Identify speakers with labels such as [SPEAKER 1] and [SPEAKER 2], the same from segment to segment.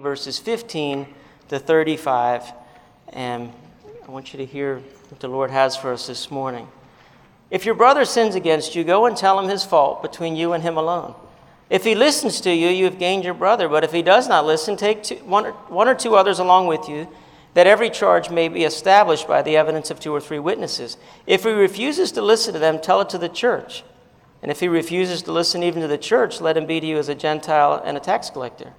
[SPEAKER 1] verses 15 to 35. And I want you to hear what the Lord has for us this morning. If your brother sins against you, go and tell him his fault between you and him alone. If he listens to you, you have gained your brother. But if he does not listen, take two, one, or, one or two others along with you, that every charge may be established by the evidence of two or three witnesses. If he refuses to listen to them, tell it to the church. And if he refuses to listen even to the church, let him be to you as a Gentile and a tax collector.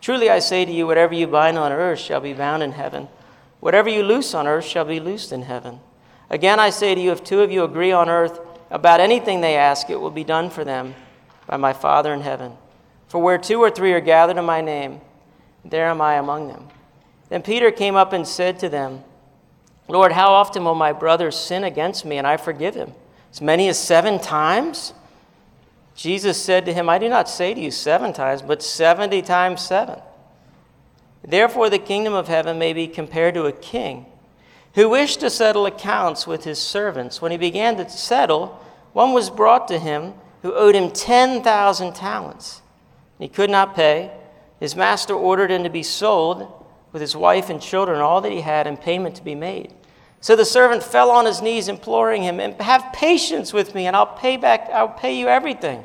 [SPEAKER 1] Truly I say to you, whatever you bind on earth shall be bound in heaven. Whatever you loose on earth shall be loosed in heaven. Again, I say to you, if two of you agree on earth about anything they ask, it will be done for them by my Father in heaven. For where two or three are gathered in my name, there am I among them. Then Peter came up and said to them, Lord, how often will my brother sin against me and I forgive him? As many as seven times? Jesus said to him, I do not say to you seven times, but seventy times seven. Therefore, the kingdom of heaven may be compared to a king who wished to settle accounts with his servants. When he began to settle, one was brought to him who owed him 10,000 talents. He could not pay. His master ordered him to be sold with his wife and children, all that he had, and payment to be made. So the servant fell on his knees, imploring him, Have patience with me, and I'll pay back, I'll pay you everything.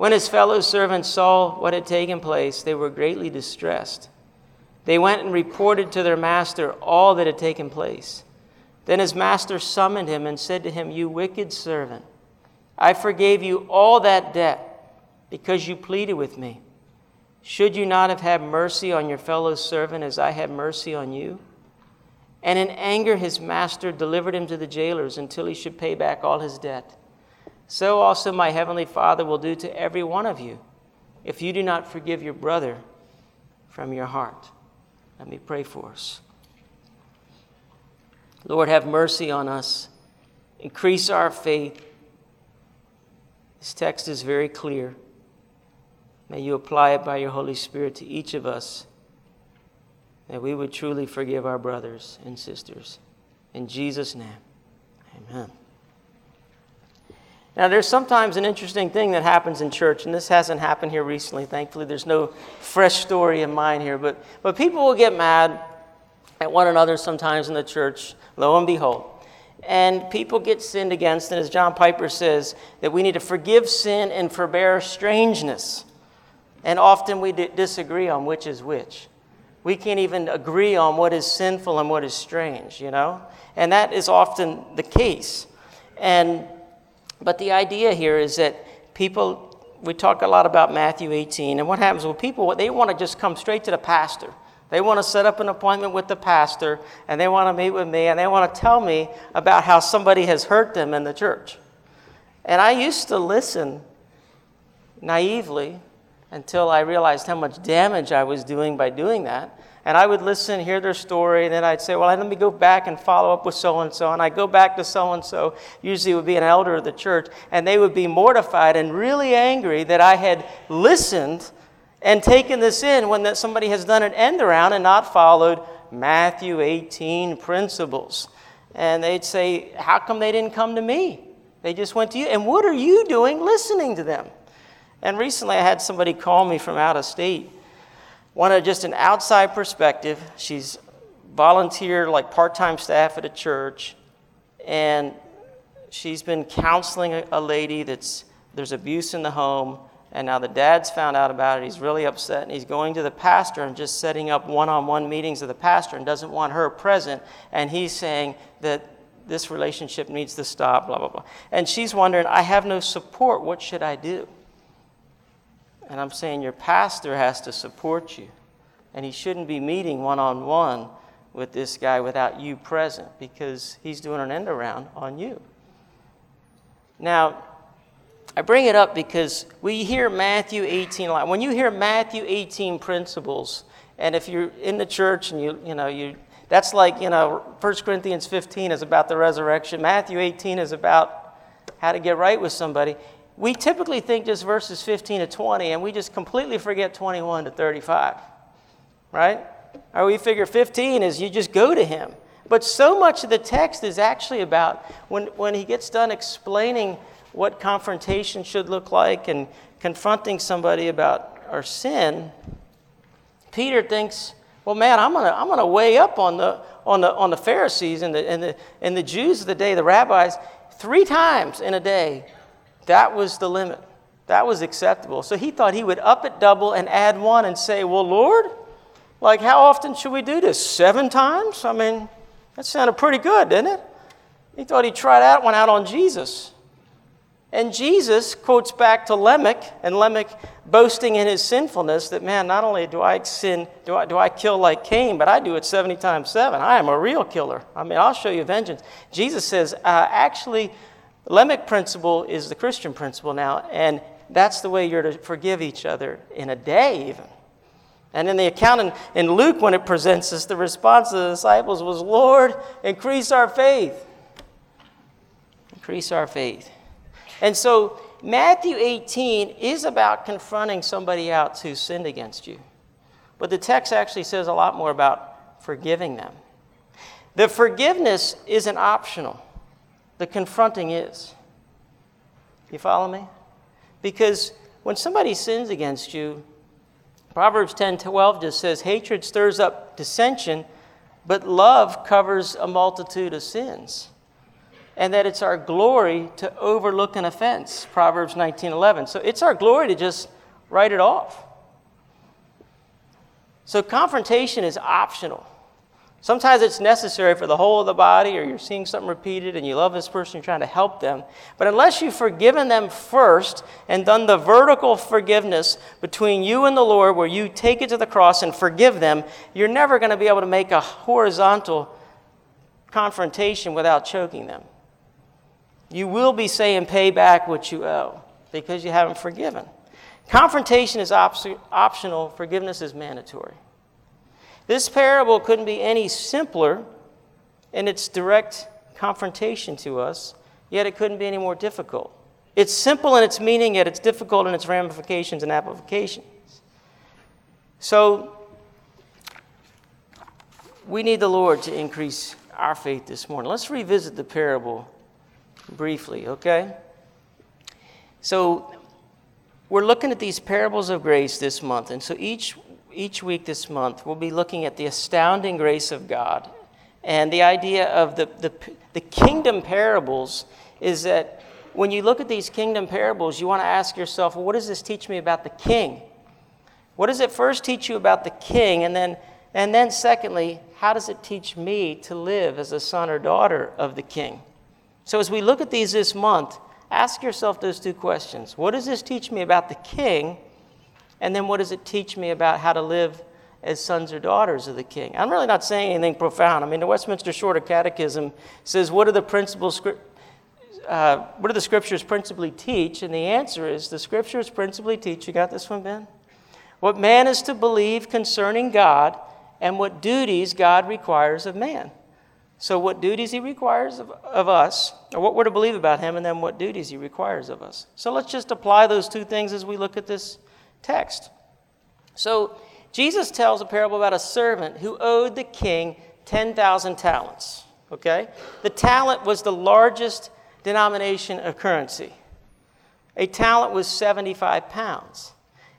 [SPEAKER 1] When his fellow servants saw what had taken place, they were greatly distressed. They went and reported to their master all that had taken place. Then his master summoned him and said to him, You wicked servant, I forgave you all that debt because you pleaded with me. Should you not have had mercy on your fellow servant as I had mercy on you? And in anger, his master delivered him to the jailers until he should pay back all his debt. So also my heavenly Father will do to every one of you if you do not forgive your brother from your heart. Let me pray for us. Lord, have mercy on us. Increase our faith. This text is very clear. May you apply it by your Holy Spirit to each of us, that we would truly forgive our brothers and sisters. In Jesus' name, amen. Now, there's sometimes an interesting thing that happens in church, and this hasn't happened here recently. Thankfully, there's no fresh story in mind here. But, but people will get mad at one another sometimes in the church, lo and behold. And people get sinned against, and as John Piper says, that we need to forgive sin and forbear strangeness. And often we disagree on which is which. We can't even agree on what is sinful and what is strange, you know? And that is often the case. And but the idea here is that people, we talk a lot about Matthew 18, and what happens with people, they want to just come straight to the pastor. They want to set up an appointment with the pastor, and they want to meet with me, and they want to tell me about how somebody has hurt them in the church. And I used to listen naively until I realized how much damage I was doing by doing that. And I would listen, hear their story, and then I'd say, Well, let me go back and follow up with so and so. And I'd go back to so and so, usually it would be an elder of the church, and they would be mortified and really angry that I had listened and taken this in when that somebody has done an end around and not followed Matthew 18 principles. And they'd say, How come they didn't come to me? They just went to you. And what are you doing listening to them? And recently I had somebody call me from out of state wanted just an outside perspective. She's volunteered like part-time staff at a church, and she's been counseling a, a lady that's there's abuse in the home, and now the dad's found out about it. He's really upset, and he's going to the pastor and just setting up one-on-one meetings with the pastor, and doesn't want her present. And he's saying that this relationship needs to stop. Blah blah blah. And she's wondering, I have no support. What should I do? And I'm saying your pastor has to support you. And he shouldn't be meeting one on one with this guy without you present because he's doing an end around on you. Now, I bring it up because we hear Matthew 18 a lot. When you hear Matthew 18 principles, and if you're in the church and you, you know, you, that's like, you know, 1 Corinthians 15 is about the resurrection. Matthew 18 is about how to get right with somebody. We typically think just verses 15 to 20, and we just completely forget 21 to 35, right? Or we figure 15 is you just go to him. But so much of the text is actually about when, when he gets done explaining what confrontation should look like and confronting somebody about our sin, Peter thinks, well, man, I'm going to I'm gonna weigh up on the, on the, on the Pharisees and the, and, the, and the Jews of the day, the rabbis, three times in a day. That was the limit. That was acceptable. So he thought he would up it double and add one and say, well, Lord, like how often should we do this? Seven times? I mean, that sounded pretty good, didn't it? He thought he'd try that one out on Jesus. And Jesus quotes back to Lamech, and Lamech boasting in his sinfulness that, man, not only do I sin, do I, do I kill like Cain, but I do it 70 times 7. I am a real killer. I mean, I'll show you vengeance. Jesus says, uh, actually, Lamech principle is the Christian principle now, and that's the way you're to forgive each other in a day, even. And in the account in, in Luke, when it presents us, the response of the disciples was, Lord, increase our faith. Increase our faith. And so Matthew 18 is about confronting somebody else who sinned against you. But the text actually says a lot more about forgiving them. The forgiveness isn't optional, the confronting is. You follow me? Because when somebody sins against you, Proverbs 10 12 just says, Hatred stirs up dissension, but love covers a multitude of sins and that it's our glory to overlook an offense proverbs 19.11 so it's our glory to just write it off so confrontation is optional sometimes it's necessary for the whole of the body or you're seeing something repeated and you love this person you're trying to help them but unless you've forgiven them first and done the vertical forgiveness between you and the lord where you take it to the cross and forgive them you're never going to be able to make a horizontal confrontation without choking them you will be saying, pay back what you owe because you haven't forgiven. Confrontation is op- optional, forgiveness is mandatory. This parable couldn't be any simpler in its direct confrontation to us, yet it couldn't be any more difficult. It's simple in its meaning, yet it's difficult in its ramifications and applications. So, we need the Lord to increase our faith this morning. Let's revisit the parable briefly, okay? So we're looking at these parables of grace this month, and so each each week this month we'll be looking at the astounding grace of God. And the idea of the, the, the kingdom parables is that when you look at these kingdom parables, you want to ask yourself, well, what does this teach me about the king? What does it first teach you about the king? And then, and then secondly, how does it teach me to live as a son or daughter of the king? So, as we look at these this month, ask yourself those two questions What does this teach me about the king? And then, what does it teach me about how to live as sons or daughters of the king? I'm really not saying anything profound. I mean, the Westminster Shorter Catechism says, What are the principles? Uh, what do the scriptures principally teach? And the answer is the scriptures principally teach. You got this one, Ben? What man is to believe concerning God and what duties God requires of man. So, what duties he requires of, of us, or what we're to believe about him, and then what duties he requires of us. So, let's just apply those two things as we look at this text. So, Jesus tells a parable about a servant who owed the king 10,000 talents. Okay? The talent was the largest denomination of currency. A talent was 75 pounds.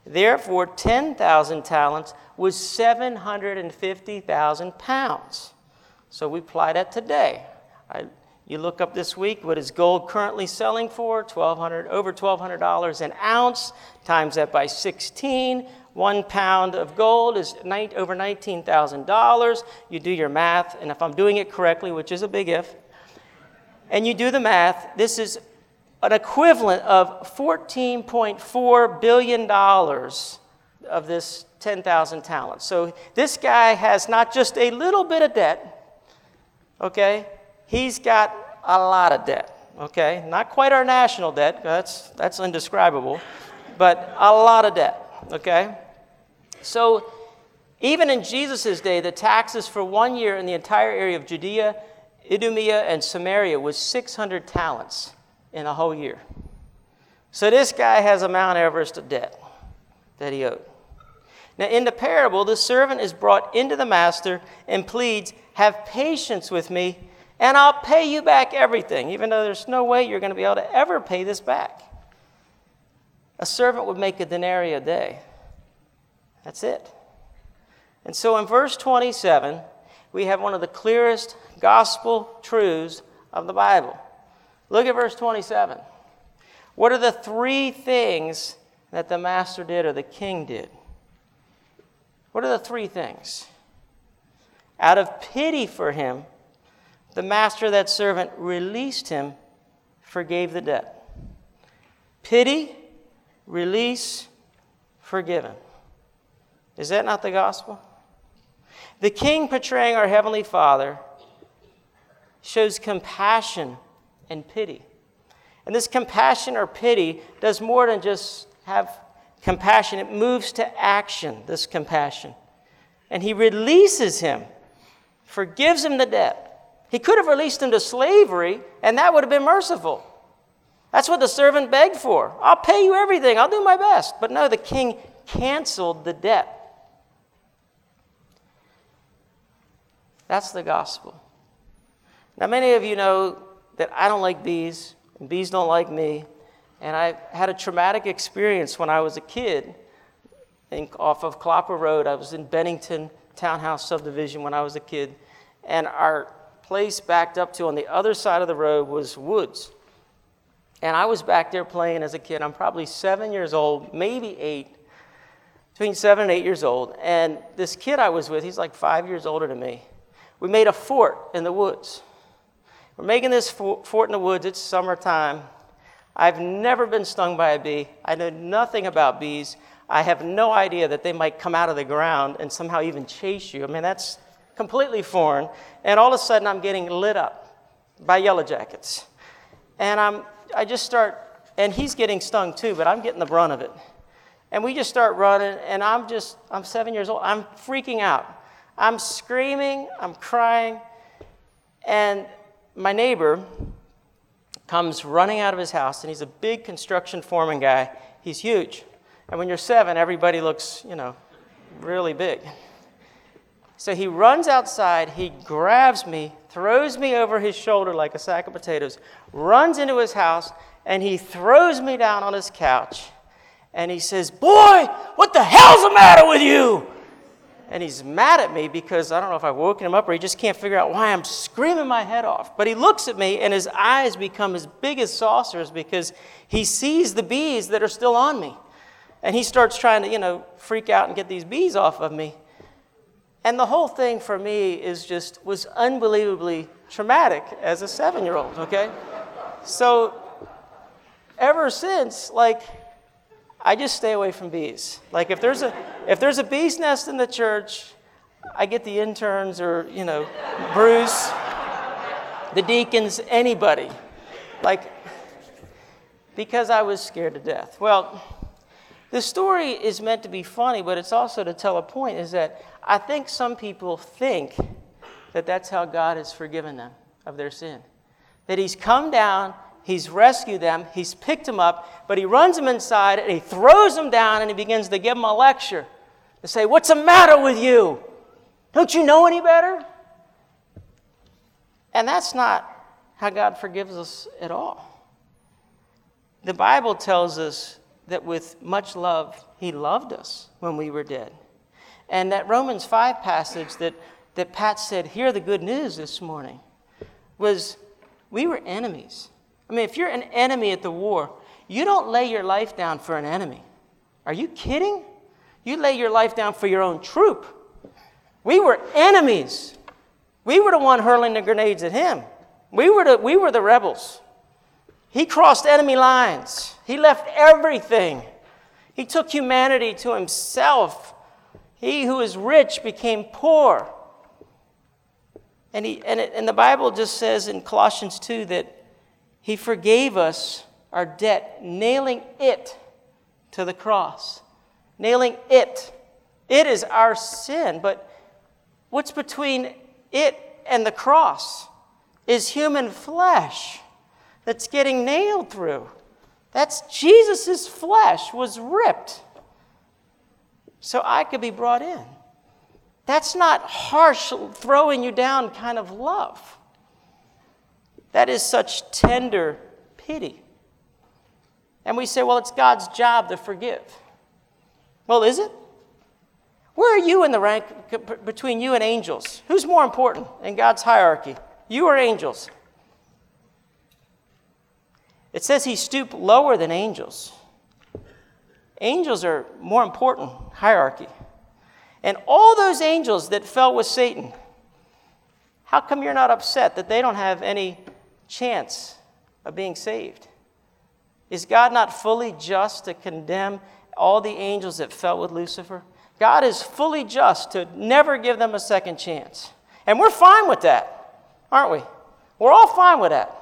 [SPEAKER 1] Therefore, 10,000 talents was 750,000 pounds. So we apply that today. I, you look up this week what is gold currently selling for 1200 over $1200 an ounce times that by 16 one pound of gold is over $19000 you do your math and if i'm doing it correctly which is a big if and you do the math this is an equivalent of $14.4 billion of this 10,000 talents. So this guy has not just a little bit of debt, okay? He's got a lot of debt. okay? Not quite our national debt, that's, that's indescribable, but a lot of debt, okay? So, even in Jesus' day, the taxes for one year in the entire area of Judea, Idumea, and Samaria was 600 talents in a whole year. So, this guy has a Mount Everest of debt that he owed. Now, in the parable, the servant is brought into the master and pleads, Have patience with me, and I'll pay you back everything, even though there's no way you're going to be able to ever pay this back. A servant would make a denarii a day. That's it. And so in verse 27, we have one of the clearest gospel truths of the Bible. Look at verse 27. What are the three things that the master did or the king did? What are the three things? Out of pity for him, the master of that servant released him, forgave the debt. Pity, release, forgiven. Is that not the gospel? The king portraying our Heavenly Father shows compassion and pity. And this compassion or pity does more than just have compassion, it moves to action, this compassion. And he releases him, forgives him the debt. He could have released him to slavery, and that would have been merciful. That's what the servant begged for. I'll pay you everything, I'll do my best. But no, the king canceled the debt. That's the gospel. Now, many of you know that I don't like bees, and bees don't like me. And I had a traumatic experience when I was a kid off of Clopper Road. I was in Bennington Townhouse Subdivision when I was a kid. And our place backed up to on the other side of the road was woods. And I was back there playing as a kid. I'm probably seven years old, maybe eight, between seven and eight years old. And this kid I was with, he's like five years older than me we made a fort in the woods. We're making this fort in the woods. It's summertime. I've never been stung by a bee. I know nothing about bees. I have no idea that they might come out of the ground and somehow even chase you. I mean, that's completely foreign. And all of a sudden, I'm getting lit up by yellow jackets. And I'm, I just start, and he's getting stung too, but I'm getting the brunt of it. And we just start running, and I'm just, I'm seven years old. I'm freaking out. I'm screaming, I'm crying, and my neighbor comes running out of his house, and he's a big construction foreman guy. He's huge. And when you're seven, everybody looks, you know, really big. So he runs outside, he grabs me, throws me over his shoulder like a sack of potatoes, runs into his house, and he throws me down on his couch. And he says, Boy, what the hell's the matter with you? and he's mad at me because I don't know if I've woken him up or he just can't figure out why I'm screaming my head off. But he looks at me and his eyes become as big as saucers because he sees the bees that are still on me. And he starts trying to, you know, freak out and get these bees off of me. And the whole thing for me is just was unbelievably traumatic as a seven year old, okay? So ever since, like, I just stay away from bees. Like if there's a if there's a bee's nest in the church, I get the interns or you know Bruce, the deacons, anybody, like because I was scared to death. Well, the story is meant to be funny, but it's also to tell a point. Is that I think some people think that that's how God has forgiven them of their sin, that He's come down He's rescued them, he's picked them up, but he runs them inside and he throws them down and he begins to give them a lecture to say, What's the matter with you? Don't you know any better? And that's not how God forgives us at all. The Bible tells us that with much love, he loved us when we were dead. And that Romans 5 passage that, that Pat said, Hear the good news this morning, was we were enemies. I mean, if you're an enemy at the war, you don't lay your life down for an enemy. Are you kidding? You lay your life down for your own troop. We were enemies. We were the one hurling the grenades at him. We were the, we were the rebels. He crossed enemy lines. He left everything. He took humanity to himself. He who is rich became poor. And, he, and, it, and the Bible just says in Colossians 2 that He forgave us our debt, nailing it to the cross. Nailing it. It is our sin, but what's between it and the cross is human flesh that's getting nailed through. That's Jesus' flesh was ripped so I could be brought in. That's not harsh, throwing you down kind of love. That is such tender pity. And we say, well, it's God's job to forgive. Well, is it? Where are you in the rank between you and angels? Who's more important in God's hierarchy? You or angels? It says he stooped lower than angels. Angels are more important hierarchy. And all those angels that fell with Satan, how come you're not upset that they don't have any chance of being saved? Is God not fully just to condemn all the angels that fell with Lucifer? God is fully just to never give them a second chance. And we're fine with that, aren't we? We're all fine with that.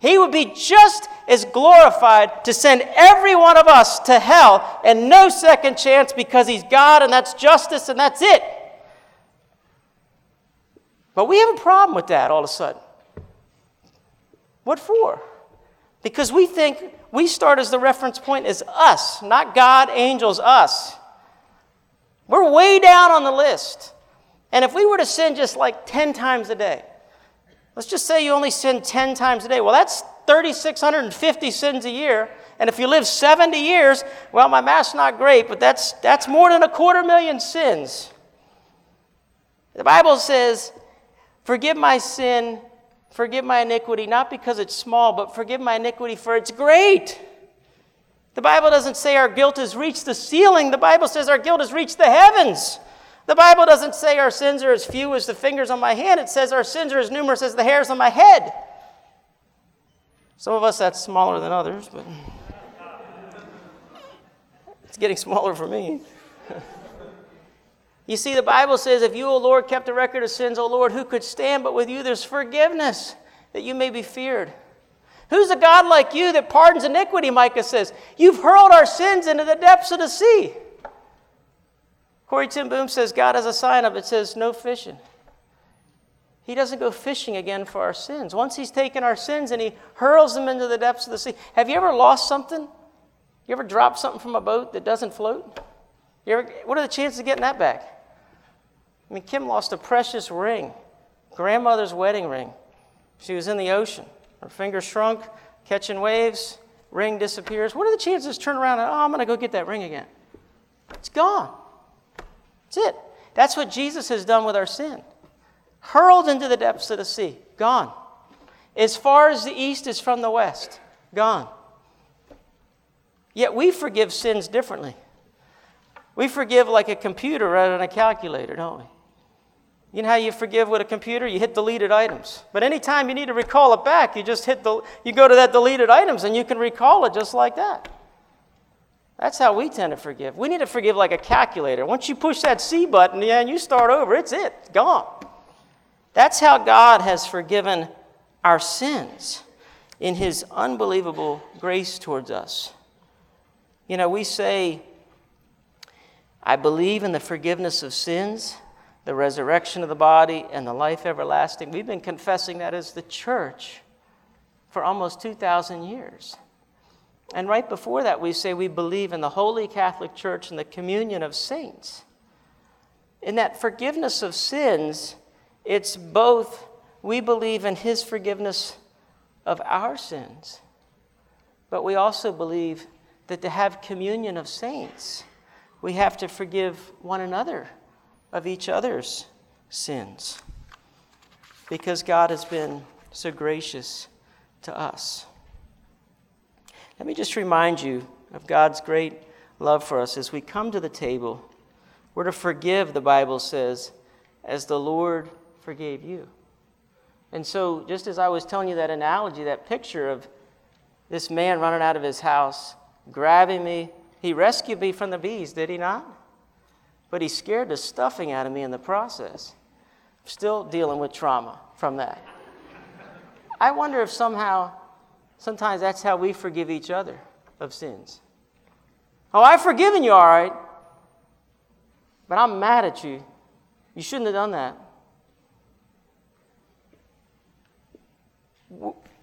[SPEAKER 1] He would be just as glorified to send every one of us to hell and no second chance because He's God and that's justice and that's it. But we have a problem with that all of a sudden. What for? Because we think we start as the reference point as us, not God, angels, us. We're way down on the list. And if we were to sin just like 10 times a day, Let's just say you only sin 10 times a day. Well, that's 3,650 sins a year. And if you live 70 years, well, my math's not great, but that's, that's more than a quarter million sins. The Bible says, Forgive my sin, forgive my iniquity, not because it's small, but forgive my iniquity for it's great. The Bible doesn't say our guilt has reached the ceiling, the Bible says our guilt has reached the heavens. The Bible doesn't say our sins are as few as the fingers on my hand, it says our sins are as numerous as the hairs on my head. Some of us that's smaller than others, but it's getting smaller for me. you see, the Bible says, If you, O Lord, kept a record of sins, O Lord, who could stand? But with you there's forgiveness, that you may be feared. Who's a God like you that pardons iniquity? Micah says. You've hurled our sins into the depths of the sea. Corrie ten Boom says God has a sign up. It says no fishing. He doesn't go fishing again for our sins. Once He's taken our sins and He hurls them into the depths of the sea. Have you ever lost something? You ever dropped something from a boat that doesn't float? You ever, what are the chances of getting that back? I mean, Kim lost a precious ring, grandmother's wedding ring. She was in the ocean. Her finger shrunk, catching waves, ring disappears. What are the chances turn around and, oh, I'm going to go get that ring again? It's gone. That's it. That's what Jesus has done with our sin. Hurled into the depths of the sea, gone. As far as the east is from the west, gone. Yet we forgive sins differently. We forgive like a computer rather than a calculator, don't we? You know how you forgive with a computer? You hit deleted items. But anytime you need to recall it back, you just hit the you go to that deleted items and you can recall it just like that. That's how we tend to forgive. We need to forgive like a calculator. Once you push that C button, yeah, and you start over, it's it, gone. That's how God has forgiven our sins in his unbelievable grace towards us. You know, we say, I believe in the forgiveness of sins, the resurrection of the body, and the life everlasting. We've been confessing that as the church for almost 2,000 years. And right before that, we say we believe in the Holy Catholic Church and the communion of saints. In that forgiveness of sins, it's both we believe in His forgiveness of our sins, but we also believe that to have communion of saints, we have to forgive one another of each other's sins because God has been so gracious to us. Let me just remind you of God's great love for us as we come to the table. We're to forgive, the Bible says, as the Lord forgave you. And so, just as I was telling you that analogy, that picture of this man running out of his house, grabbing me, he rescued me from the bees, did he not? But he scared the stuffing out of me in the process. Still dealing with trauma from that. I wonder if somehow Sometimes that's how we forgive each other of sins. Oh, I've forgiven you, all right. But I'm mad at you. You shouldn't have done that.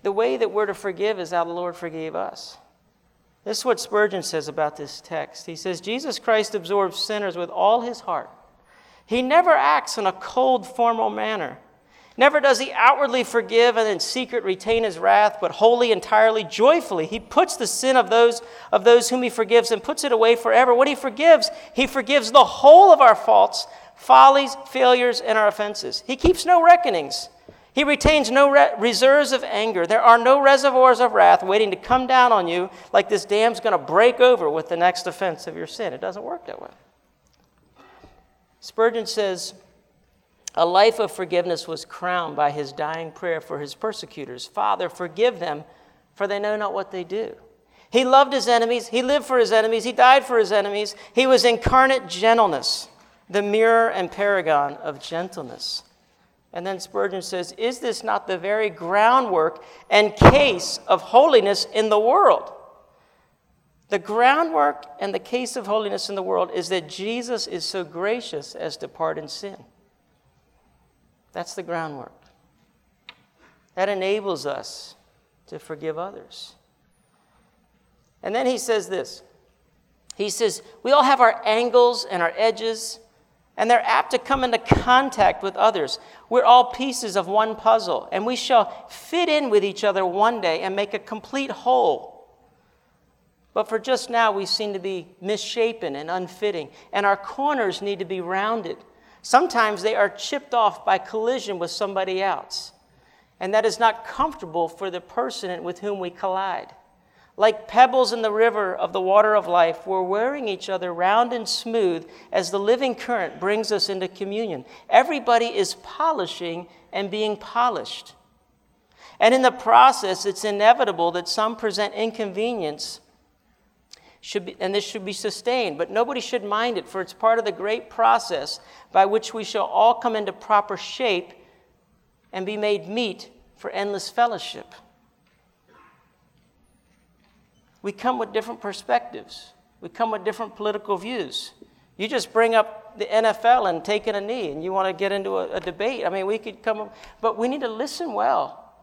[SPEAKER 1] The way that we're to forgive is how the Lord forgave us. This is what Spurgeon says about this text. He says, Jesus Christ absorbs sinners with all his heart. He never acts in a cold, formal manner. Never does he outwardly forgive and in secret retain his wrath, but wholly, entirely, joyfully. He puts the sin of those, of those whom he forgives and puts it away forever. What he forgives, he forgives the whole of our faults, follies, failures, and our offenses. He keeps no reckonings. He retains no re- reserves of anger. There are no reservoirs of wrath waiting to come down on you like this dam's going to break over with the next offense of your sin. It doesn't work that way. Spurgeon says, a life of forgiveness was crowned by his dying prayer for his persecutors Father, forgive them, for they know not what they do. He loved his enemies. He lived for his enemies. He died for his enemies. He was incarnate gentleness, the mirror and paragon of gentleness. And then Spurgeon says, Is this not the very groundwork and case of holiness in the world? The groundwork and the case of holiness in the world is that Jesus is so gracious as to pardon sin. That's the groundwork. That enables us to forgive others. And then he says this He says, We all have our angles and our edges, and they're apt to come into contact with others. We're all pieces of one puzzle, and we shall fit in with each other one day and make a complete whole. But for just now, we seem to be misshapen and unfitting, and our corners need to be rounded. Sometimes they are chipped off by collision with somebody else, and that is not comfortable for the person with whom we collide. Like pebbles in the river of the water of life, we're wearing each other round and smooth as the living current brings us into communion. Everybody is polishing and being polished. And in the process, it's inevitable that some present inconvenience should be, and this should be sustained, but nobody should mind it, for it's part of the great process by which we shall all come into proper shape and be made meet for endless fellowship. We come with different perspectives, we come with different political views. You just bring up the NFL and taking a knee, and you want to get into a, a debate. I mean, we could come, but we need to listen well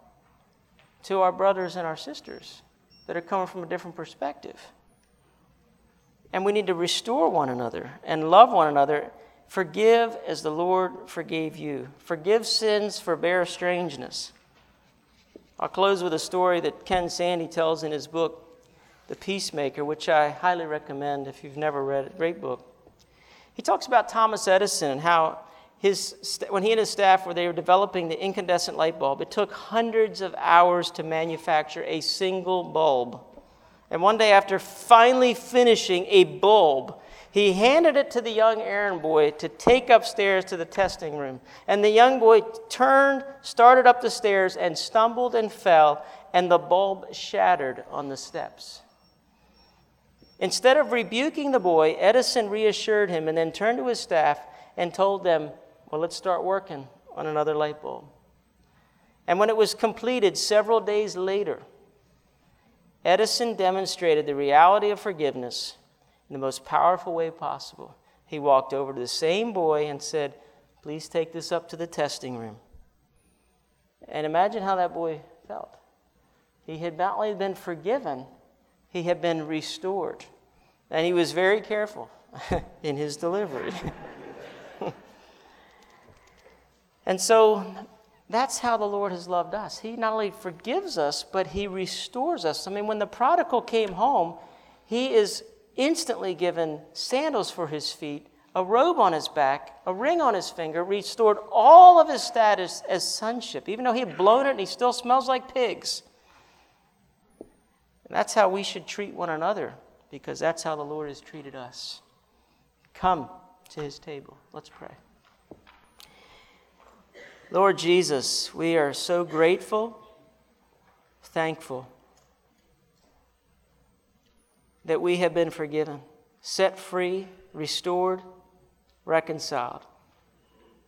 [SPEAKER 1] to our brothers and our sisters that are coming from a different perspective. And we need to restore one another and love one another. Forgive as the Lord forgave you. Forgive sins, forbear strangeness. I'll close with a story that Ken Sande tells in his book, The Peacemaker, which I highly recommend if you've never read it. Great book. He talks about Thomas Edison and how his, when he and his staff were they were developing the incandescent light bulb, it took hundreds of hours to manufacture a single bulb. And one day, after finally finishing a bulb, he handed it to the young errand boy to take upstairs to the testing room. And the young boy turned, started up the stairs, and stumbled and fell, and the bulb shattered on the steps. Instead of rebuking the boy, Edison reassured him and then turned to his staff and told them, Well, let's start working on another light bulb. And when it was completed several days later, Edison demonstrated the reality of forgiveness in the most powerful way possible. He walked over to the same boy and said, Please take this up to the testing room. And imagine how that boy felt. He had not only been forgiven, he had been restored. And he was very careful in his delivery. and so that's how the Lord has loved us. He not only forgives us, but He restores us. I mean, when the prodigal came home, he is instantly given sandals for his feet, a robe on his back, a ring on his finger, restored all of his status as sonship, even though he had blown it and he still smells like pigs. And that's how we should treat one another, because that's how the Lord has treated us. Come to his table. Let's pray. Lord Jesus, we are so grateful, thankful that we have been forgiven, set free, restored, reconciled.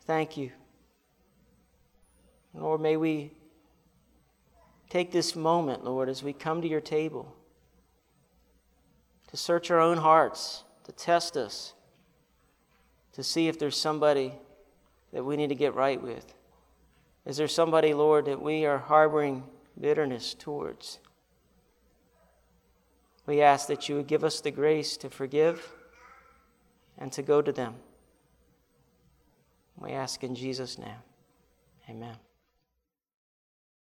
[SPEAKER 1] Thank you. Lord, may we take this moment, Lord, as we come to your table to search our own hearts, to test us, to see if there's somebody that we need to get right with. Is there somebody, Lord, that we are harboring bitterness towards? We ask that you would give us the grace to forgive and to go to them. We ask in Jesus' name. Amen.